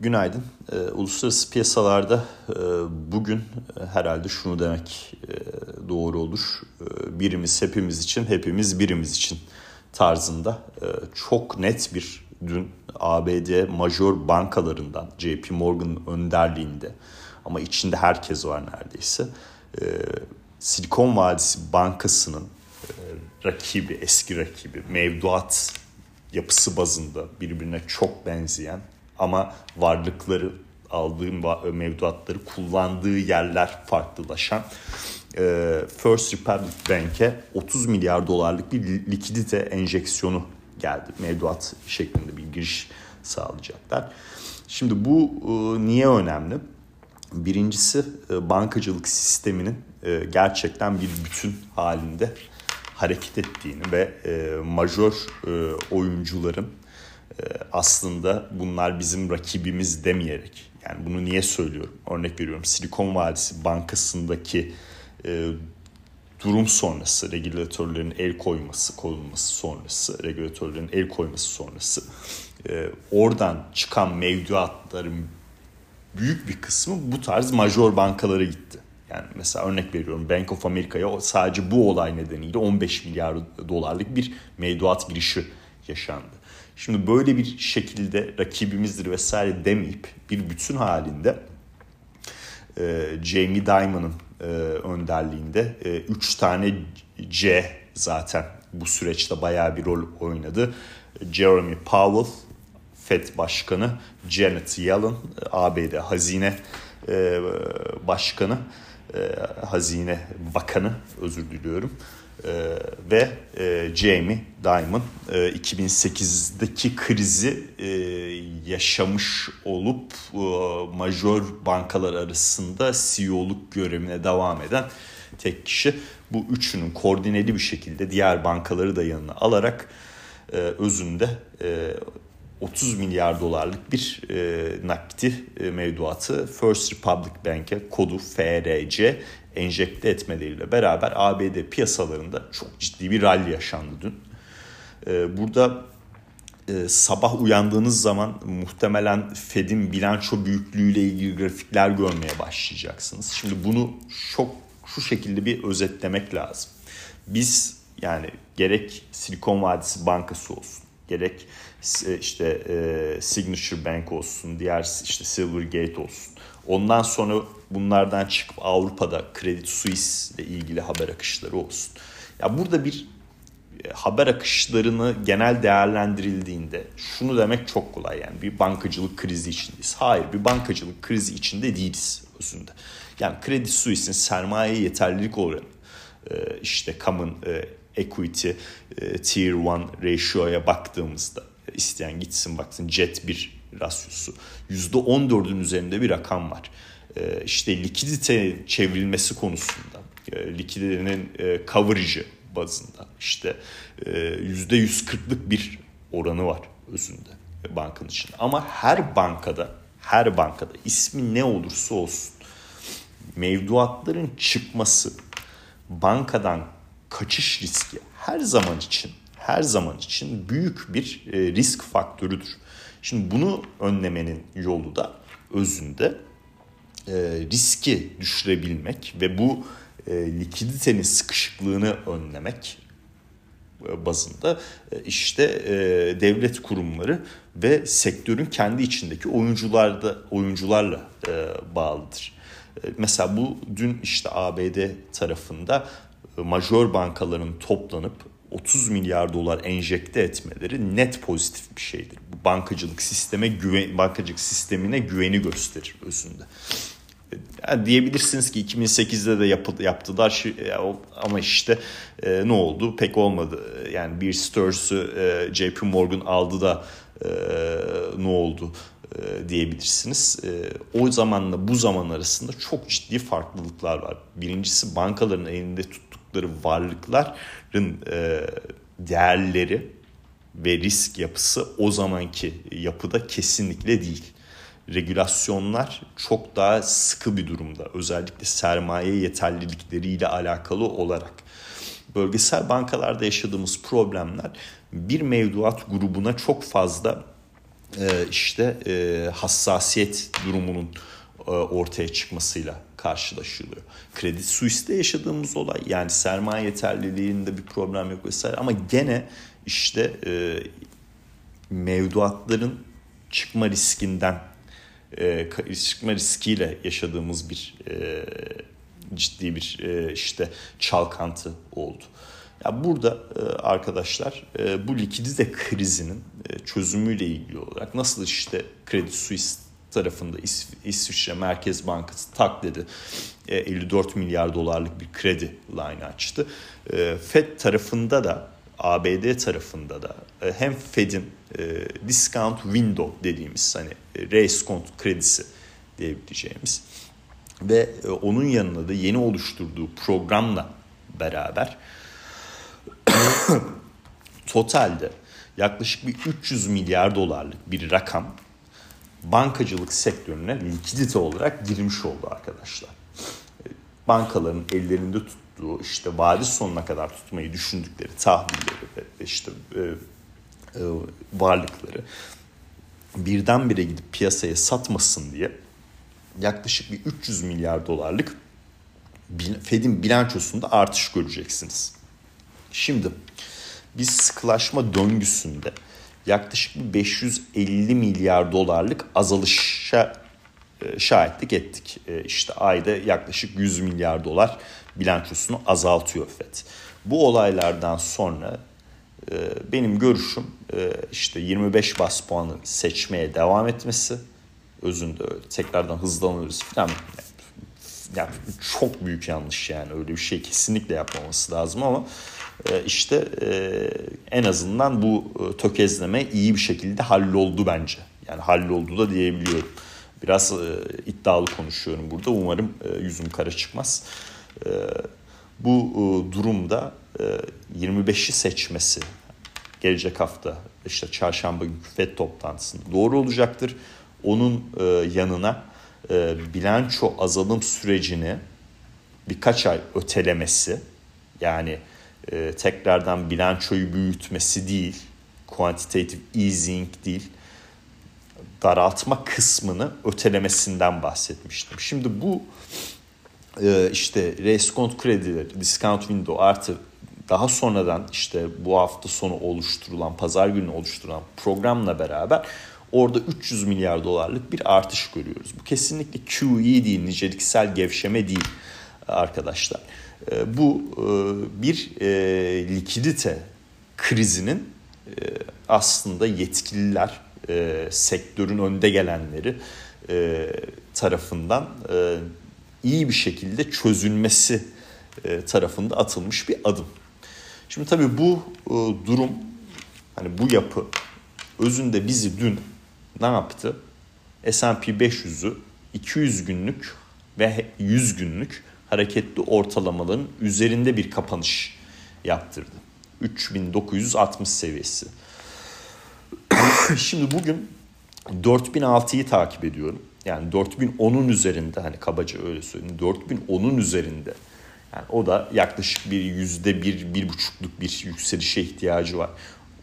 Günaydın. E, uluslararası piyasalarda e, bugün e, herhalde şunu demek e, doğru olur. E, birimiz hepimiz için, hepimiz birimiz için tarzında e, çok net bir dün ABD major bankalarından JP Morgan önderliğinde ama içinde herkes var neredeyse. E, Silikon Vadisi Bankası'nın e, rakibi, eski rakibi, mevduat yapısı bazında birbirine çok benzeyen ama varlıkları aldığım mevduatları kullandığı yerler farklılaşan First Republic Bank'e 30 milyar dolarlık bir likidite enjeksiyonu geldi. Mevduat şeklinde bir giriş sağlayacaklar. Şimdi bu niye önemli? Birincisi bankacılık sisteminin gerçekten bir bütün halinde hareket ettiğini ve majör oyuncuların aslında bunlar bizim rakibimiz demeyerek yani bunu niye söylüyorum? Örnek veriyorum Silikon Vadisi Bankası'ndaki e, durum sonrası, regülatörlerin el koyması, konulması sonrası, regülatörlerin el koyması sonrası e, oradan çıkan mevduatların büyük bir kısmı bu tarz major bankalara gitti. Yani mesela örnek veriyorum Bank of America'ya sadece bu olay nedeniyle 15 milyar dolarlık bir mevduat girişi yaşandı. Şimdi böyle bir şekilde rakibimizdir vesaire demeyip bir bütün halinde e, Jamie Dimon'ın e, önderliğinde 3 e, tane C zaten bu süreçte bayağı bir rol oynadı. Jeremy Powell, FED Başkanı, Janet Yellen, ABD Hazine e, Başkanı, e, Hazine Bakanı özür diliyorum. Ee, ve e, Jamie Dimon e, 2008'deki krizi e, yaşamış olup e, majör bankalar arasında CEO'luk görevine devam eden tek kişi. Bu üçünün koordineli bir şekilde diğer bankaları da yanına alarak e, özünde e, 30 milyar dolarlık bir e, nakdi e, mevduatı First Republic Bank'e kodu FRC enjekte etmeleriyle beraber ABD piyasalarında çok ciddi bir rally yaşandı dün. E, burada e, sabah uyandığınız zaman muhtemelen Fed'in bilanço büyüklüğüyle ilgili grafikler görmeye başlayacaksınız. Şimdi bunu çok şu şekilde bir özetlemek lazım. Biz yani gerek Silikon Vadisi Bankası olsun, gerek işte e, Signature Bank olsun, diğer işte Silvergate olsun. Ondan sonra bunlardan çıkıp Avrupa'da Credit Suisse ile ilgili haber akışları olsun. Ya burada bir e, haber akışlarını genel değerlendirildiğinde şunu demek çok kolay yani bir bankacılık krizi içindeyiz. Hayır bir bankacılık krizi içinde değiliz özünde. Yani Credit Suisse'in sermaye yeterlilik oranı işte common equity tier 1 ratio'ya baktığımızda isteyen gitsin baksın jet 1 rasyosu. %14'ün üzerinde bir rakam var. Ee, işte likidite çevrilmesi konusunda, e, likiditenin e, coverage'ı bazında işte %140'lık e, bir oranı var özünde bankanın içinde. Ama her bankada, her bankada ismi ne olursa olsun mevduatların çıkması bankadan kaçış riski her zaman için her zaman için büyük bir e, risk faktörüdür. Şimdi bunu önlemenin yolu da özünde e, riski düşürebilmek ve bu e, likiditenin sıkışıklığını önlemek bazında işte devlet kurumları ve sektörün kendi içindeki oyuncularda oyuncularla bağlıdır. Mesela bu dün işte ABD tarafında majör bankaların toplanıp 30 milyar dolar enjekte etmeleri net pozitif bir şeydir. Bu bankacılık sisteme güven, bankacılık sistemine güveni gösterir özünde. Yani diyebilirsiniz ki 2008'de de yapı, yaptılar ama işte e, ne oldu pek olmadı. Yani bir Sturs'u e, JP Morgan aldı da e, ne oldu e, diyebilirsiniz. E, o zamanla bu zaman arasında çok ciddi farklılıklar var. Birincisi bankaların elinde tuttukları varlıkların e, değerleri ve risk yapısı o zamanki yapıda kesinlikle değil. Regülasyonlar çok daha sıkı bir durumda. Özellikle sermaye yeterlilikleriyle alakalı olarak. Bölgesel bankalarda yaşadığımız problemler bir mevduat grubuna çok fazla e, işte e, hassasiyet durumunun e, ortaya çıkmasıyla karşılaşılıyor. Kredi Suisse'de yaşadığımız olay yani sermaye yeterliliğinde bir problem yok vesaire ama gene işte e, mevduatların çıkma riskinden e, çıkma riskiyle yaşadığımız bir e, ciddi bir e, işte çalkantı oldu. Ya burada e, arkadaşlar e, bu likidite krizinin e, çözümüyle ilgili olarak nasıl işte Kredi Suisse tarafında İs İsviçre Merkez Bankası tak dedi 54 milyar dolarlık bir kredi line açtı. Fed tarafında da ABD tarafında da hem Fed'in discount window dediğimiz hani reskont kredisi diyebileceğimiz ve onun yanında da yeni oluşturduğu programla beraber totalde yaklaşık bir 300 milyar dolarlık bir rakam bankacılık sektörüne likidite olarak girmiş oldu arkadaşlar. Bankaların ellerinde tuttuğu işte vade sonuna kadar tutmayı düşündükleri tahvilleri ve işte e, e, varlıkları birdenbire gidip piyasaya satmasın diye yaklaşık bir 300 milyar dolarlık Fed'in bilançosunda artış göreceksiniz. Şimdi biz sıkılaşma döngüsünde yaklaşık 550 milyar dolarlık azalışa e, şahitlik ettik. E, işte ayda yaklaşık 100 milyar dolar bilançosunu azaltıyor FED. Bu olaylardan sonra e, benim görüşüm işte 25 bas puanı seçmeye devam etmesi. Özünde öyle. Tekrardan hızlanırız falan. Yani çok büyük yanlış yani öyle bir şey kesinlikle yapmaması lazım ama işte e, en azından bu e, tökezleme iyi bir şekilde halloldu bence. Yani halloldu da diyebiliyorum. Biraz e, iddialı konuşuyorum burada. Umarım yüzüm kara çıkmaz. Bu durumda 25'i seçmesi gelecek hafta işte çarşamba günkü FED toplantısında doğru olacaktır. Onun yanına bilanço azalım sürecini birkaç ay ötelemesi yani e, tekrardan bilançoyu büyütmesi değil, quantitative easing değil, daraltma kısmını ötelemesinden bahsetmiştim. Şimdi bu e, işte reskont kredileri, discount window artı daha sonradan işte bu hafta sonu oluşturulan, pazar günü oluşturulan programla beraber orada 300 milyar dolarlık bir artış görüyoruz. Bu kesinlikle QE değil, niceliksel gevşeme değil arkadaşlar. Ee, bu e, bir e, likidite krizinin e, aslında yetkililer, sektörün önde gelenleri tarafından iyi bir şekilde çözülmesi tarafında atılmış bir adım. Şimdi tabii bu durum, hani bu yapı özünde bizi dün ne yaptı? S&P 500'ü 200 günlük ve 100 günlük hareketli ortalamaların üzerinde bir kapanış yaptırdı. 3960 seviyesi. Şimdi bugün 4006'yı takip ediyorum. Yani 4010'un üzerinde hani kabaca öyle söyleyeyim. 4010'un üzerinde. Yani o da yaklaşık bir yüzde bir, bir buçukluk bir yükselişe ihtiyacı var.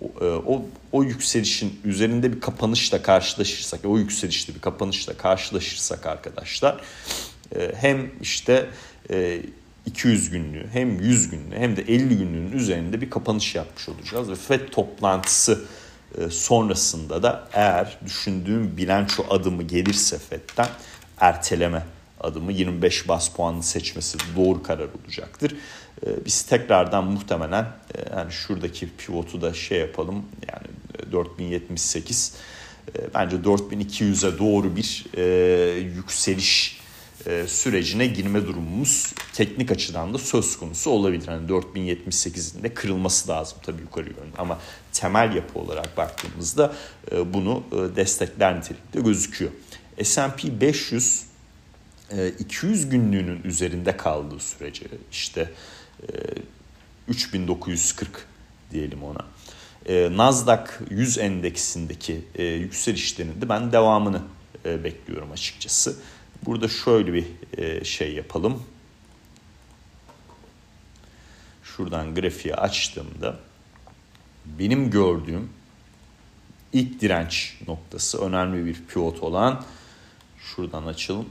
O, e, o, o yükselişin üzerinde bir kapanışla karşılaşırsak, o yükselişte bir kapanışla karşılaşırsak arkadaşlar e, hem işte 200 e, günlüğü hem 100 günlüğü hem de 50 günlüğün üzerinde bir kapanış yapmış olacağız. Ve FED toplantısı e, sonrasında da eğer düşündüğüm bilanço adımı gelirse FED'den erteleme adımı 25 bas puanını seçmesi doğru karar olacaktır. E, biz tekrardan muhtemelen yani şuradaki pivotu da şey yapalım yani 4078 bence 4200'e doğru bir yükseliş e, sürecine girme durumumuz teknik açıdan da söz konusu olabilir. Hani 4078'in de kırılması lazım tabii yukarı yönde ama temel yapı olarak baktığımızda e, bunu e, destekler nitelikte gözüküyor. S&P 500 200 günlüğünün üzerinde kaldığı sürece işte 3940 diyelim ona. Nasdaq 100 endeksindeki de ben devamını bekliyorum açıkçası. Burada şöyle bir e, şey yapalım. Şuradan grafiği açtığımda benim gördüğüm ilk direnç noktası önemli bir pivot olan şuradan açalım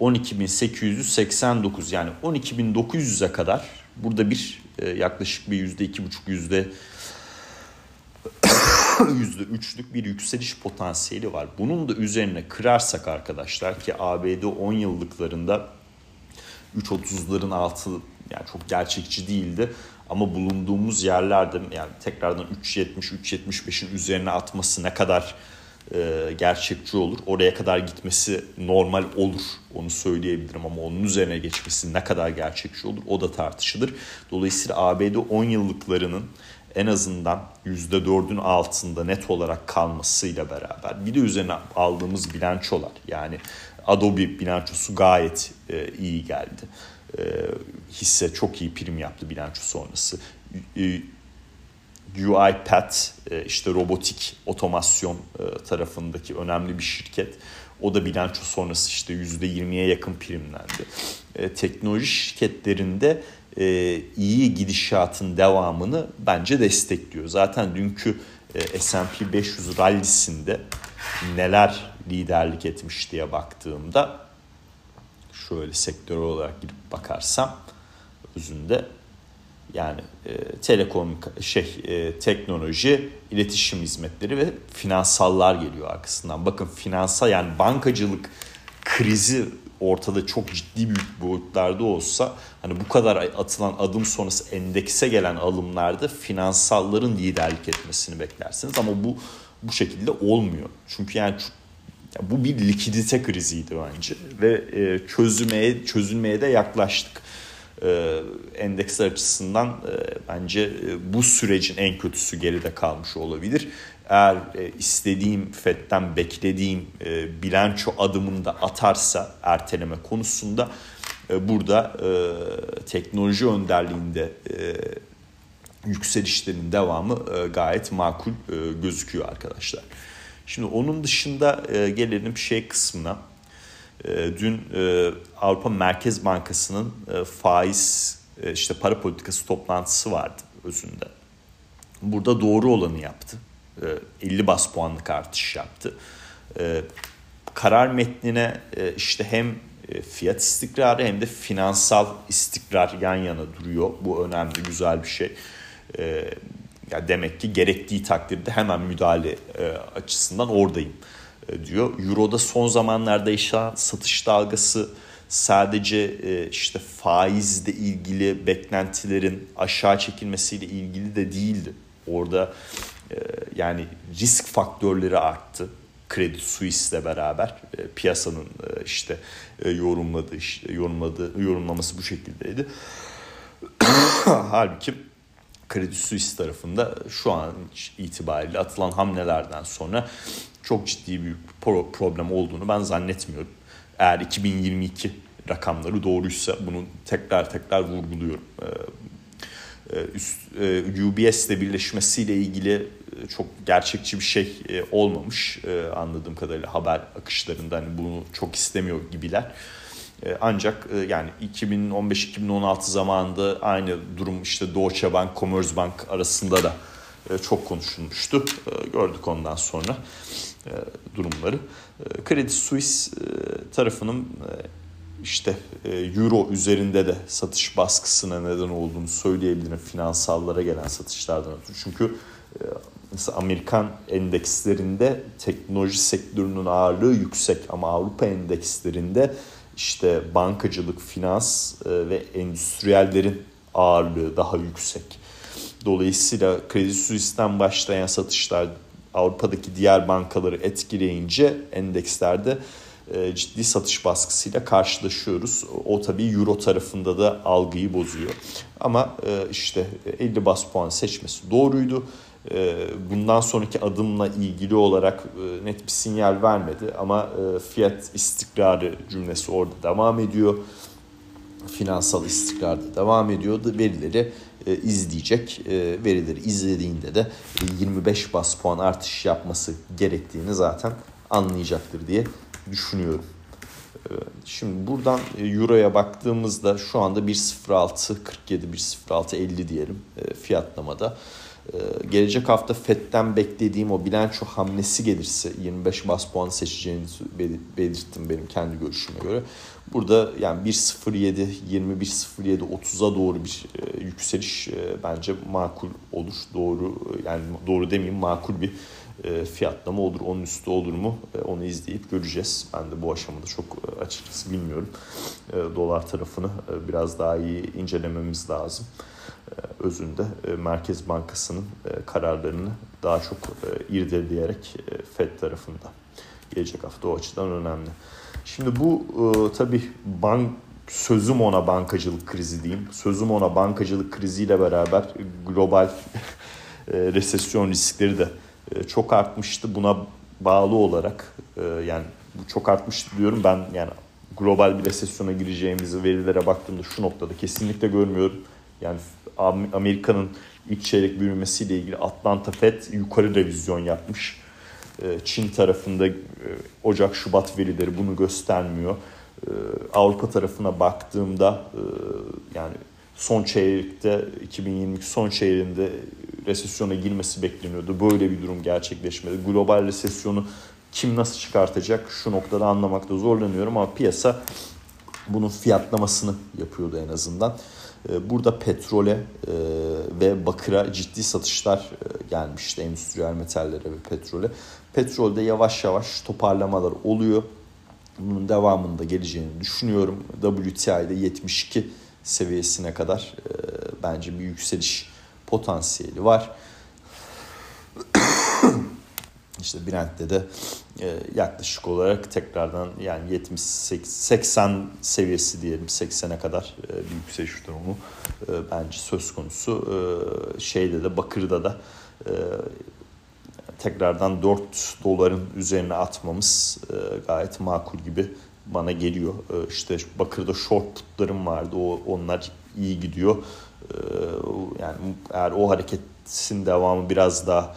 12.889 yani 12.900'e kadar burada bir e, yaklaşık bir yüzde iki buçuk yüzde yüzde üçlük bir yükseliş potansiyeli var. Bunun da üzerine kırarsak arkadaşlar ki ABD 10 yıllıklarında 3.30'ların altı yani çok gerçekçi değildi. Ama bulunduğumuz yerlerde yani tekrardan 3.70-3.75'in üzerine atması ne kadar e, gerçekçi olur. Oraya kadar gitmesi normal olur. Onu söyleyebilirim ama onun üzerine geçmesi ne kadar gerçekçi olur o da tartışılır. Dolayısıyla ABD 10 yıllıklarının en azından %4'ün altında net olarak kalmasıyla beraber bir de üzerine aldığımız bilançolar yani Adobe bilançosu gayet e, iyi geldi. E, hisse çok iyi prim yaptı bilanço sonrası. E, UiPath e, işte robotik otomasyon e, tarafındaki önemli bir şirket. O da bilanço sonrası işte %20'ye yakın primlendi. E, teknoloji şirketlerinde iyi gidişatın devamını bence destekliyor. Zaten dünkü S&P 500 rallisinde neler liderlik etmiş diye baktığımda şöyle sektör olarak girip bakarsam özünde yani e, telekom şey e, teknoloji, iletişim hizmetleri ve finansallar geliyor arkasından. Bakın finansal yani bankacılık krizi ortada çok ciddi büyük boyutlarda olsa hani bu kadar atılan adım sonrası endekse gelen alımlarda finansalların liderlik etmesini beklersiniz ama bu bu şekilde olmuyor. Çünkü yani bu bir likidite kriziydi bence ve e, çözülmeye de yaklaştık e, endeksler açısından e, bence e, bu sürecin en kötüsü geride kalmış olabilir. Eğer e, istediğim FED'den beklediğim e, bilanço adımını da atarsa erteleme konusunda e, burada e, teknoloji önderliğinde yükselişlerin devamı gayet makul gözüküyor arkadaşlar. Şimdi onun dışında e, gelelim şey kısmına. Dün Avrupa Merkez Bankası'nın faiz işte para politikası toplantısı vardı özünde. Burada doğru olanı yaptı. 50 bas puanlık artış yaptı. Karar metnine işte hem fiyat istikrarı hem de finansal istikrar yan yana duruyor. Bu önemli, güzel bir şey. Ya demek ki gerektiği takdirde hemen müdahale açısından oradayım e, diyor. Euro'da son zamanlarda yaşanan satış dalgası sadece e, işte faizle ilgili beklentilerin aşağı çekilmesiyle ilgili de değildi. Orada e, yani risk faktörleri arttı. Kredi Suisse'le beraber piyasanın işte yorumladığı yorumladığı yorumlaması bu şekildeydi. Halbuki Kredi Suisse tarafında şu an itibariyle atılan hamlelerden sonra çok ciddi bir problem olduğunu ben zannetmiyorum. Eğer 2022 rakamları doğruysa bunu tekrar tekrar vurguluyorum. Ee, e, üst, e, UBS ile birleşmesiyle ilgili e, çok gerçekçi bir şey olmamış anladığım kadarıyla haber akışlarında hani bunu çok istemiyor gibiler. Ancak yani 2015-2016 zamanında aynı durum işte Deutsche Bank, Commerzbank arasında da çok konuşulmuştu. Gördük ondan sonra. E, durumları. E, Kredi Suisse e, tarafının işte euro üzerinde de satış baskısına neden olduğunu söyleyebilirim finansallara gelen satışlardan ötürü. Çünkü mesela Amerikan endekslerinde teknoloji sektörünün ağırlığı yüksek ama Avrupa endekslerinde işte bankacılık, finans ve endüstriyellerin ağırlığı daha yüksek. Dolayısıyla Kredi Suisse'den başlayan satışlar Avrupa'daki diğer bankaları etkileyince endekslerde e, ciddi satış baskısıyla karşılaşıyoruz. O tabii euro tarafında da algıyı bozuyor. Ama e, işte 50 bas puan seçmesi doğruydu. E, bundan sonraki adımla ilgili olarak net bir sinyal vermedi ama fiyat istikrarı cümlesi orada devam ediyor. Finansal istikrar da devam ediyordu. Verileri e, izleyecek. E, verileri izlediğinde de 25 bas puan artış yapması gerektiğini zaten anlayacaktır diye düşünüyorum. E, şimdi buradan Euro'ya baktığımızda şu anda 1.06 47 1.06 50 diyelim fiyatlamada. Ee, gelecek hafta FED'den beklediğim o bilanço hamlesi gelirse 25 bas puan seçeceğini belirttim benim kendi görüşüme göre. Burada yani 1.07, 21.07, 30'a doğru bir e, yükseliş e, bence makul olur. Doğru yani doğru demeyeyim makul bir e, fiyatlama olur. Onun üstü olur mu? E, onu izleyip göreceğiz. Ben de bu aşamada çok e, açıkçası bilmiyorum. E, dolar tarafını e, biraz daha iyi incelememiz lazım. E, özünde e, Merkez Bankası'nın e, kararlarını daha çok irdeleyerek FED tarafında gelecek hafta o açıdan önemli. Şimdi bu tabii bank sözüm ona bankacılık krizi diyeyim. Sözüm ona bankacılık kriziyle beraber global resesyon riskleri de çok artmıştı. Buna bağlı olarak yani bu çok artmıştı diyorum ben yani global bir resesyona gireceğimizi verilere baktığımda şu noktada kesinlikle görmüyorum. Yani Amerika'nın ilk çeyrek büyümesiyle ilgili Atlanta Fed yukarı revizyon yapmış. E, Çin tarafında Ocak-Şubat verileri bunu göstermiyor. Avrupa tarafına baktığımda yani son çeyrekte 2022 son çeyreğinde resesyona girmesi bekleniyordu. Böyle bir durum gerçekleşmedi. Global resesyonu kim nasıl çıkartacak şu noktada anlamakta zorlanıyorum ama piyasa bunun fiyatlamasını yapıyordu en azından. Ee, burada petrole e, ve bakıra ciddi satışlar e, gelmişti endüstriyel metallere ve petrole. Petrolde yavaş yavaş toparlamalar oluyor. Bunun devamında geleceğini düşünüyorum. WTI'de 72 seviyesine kadar e, bence bir yükseliş potansiyeli var. İşte Brent'te de e, yaklaşık olarak tekrardan yani 70 80 seviyesi diyelim 80'e kadar e, bir yükseliş durumu e, bence söz konusu. E, şeyde de Bakır'da da e, tekrardan 4 doların üzerine atmamız e, gayet makul gibi bana geliyor. E, işte Bakır'da short putlarım vardı. O onlar iyi gidiyor. E, yani eğer o hareketin devamı biraz daha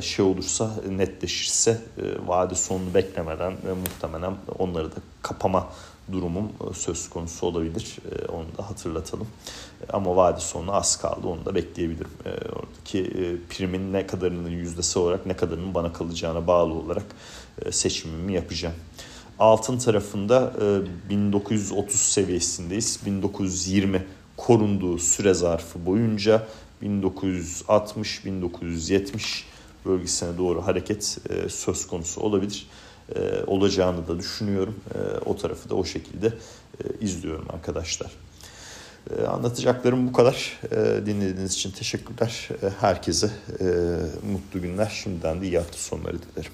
şey olursa netleşirse e, vade sonunu beklemeden muhtemelen onları da kapama durumum e, söz konusu olabilir. Onu da hatırlatalım. Ama vade sonu az kaldı. Onu da bekleyebilirim. Oradaki primin ne kadarının yüzdesi olarak ne kadarının bana kalacağına bağlı olarak seçimimi yapacağım. Altın tarafında 1930 seviyesindeyiz. 1920 korunduğu süre zarfı boyunca 1960-1970 bölgesine doğru hareket e, söz konusu olabilir. E, olacağını da düşünüyorum. E, o tarafı da o şekilde izliyorum arkadaşlar. Anlatacaklarım bu kadar. Dinlediğiniz için teşekkürler. Herkese mutlu günler. Şimdiden de iyi hafta sonları dilerim.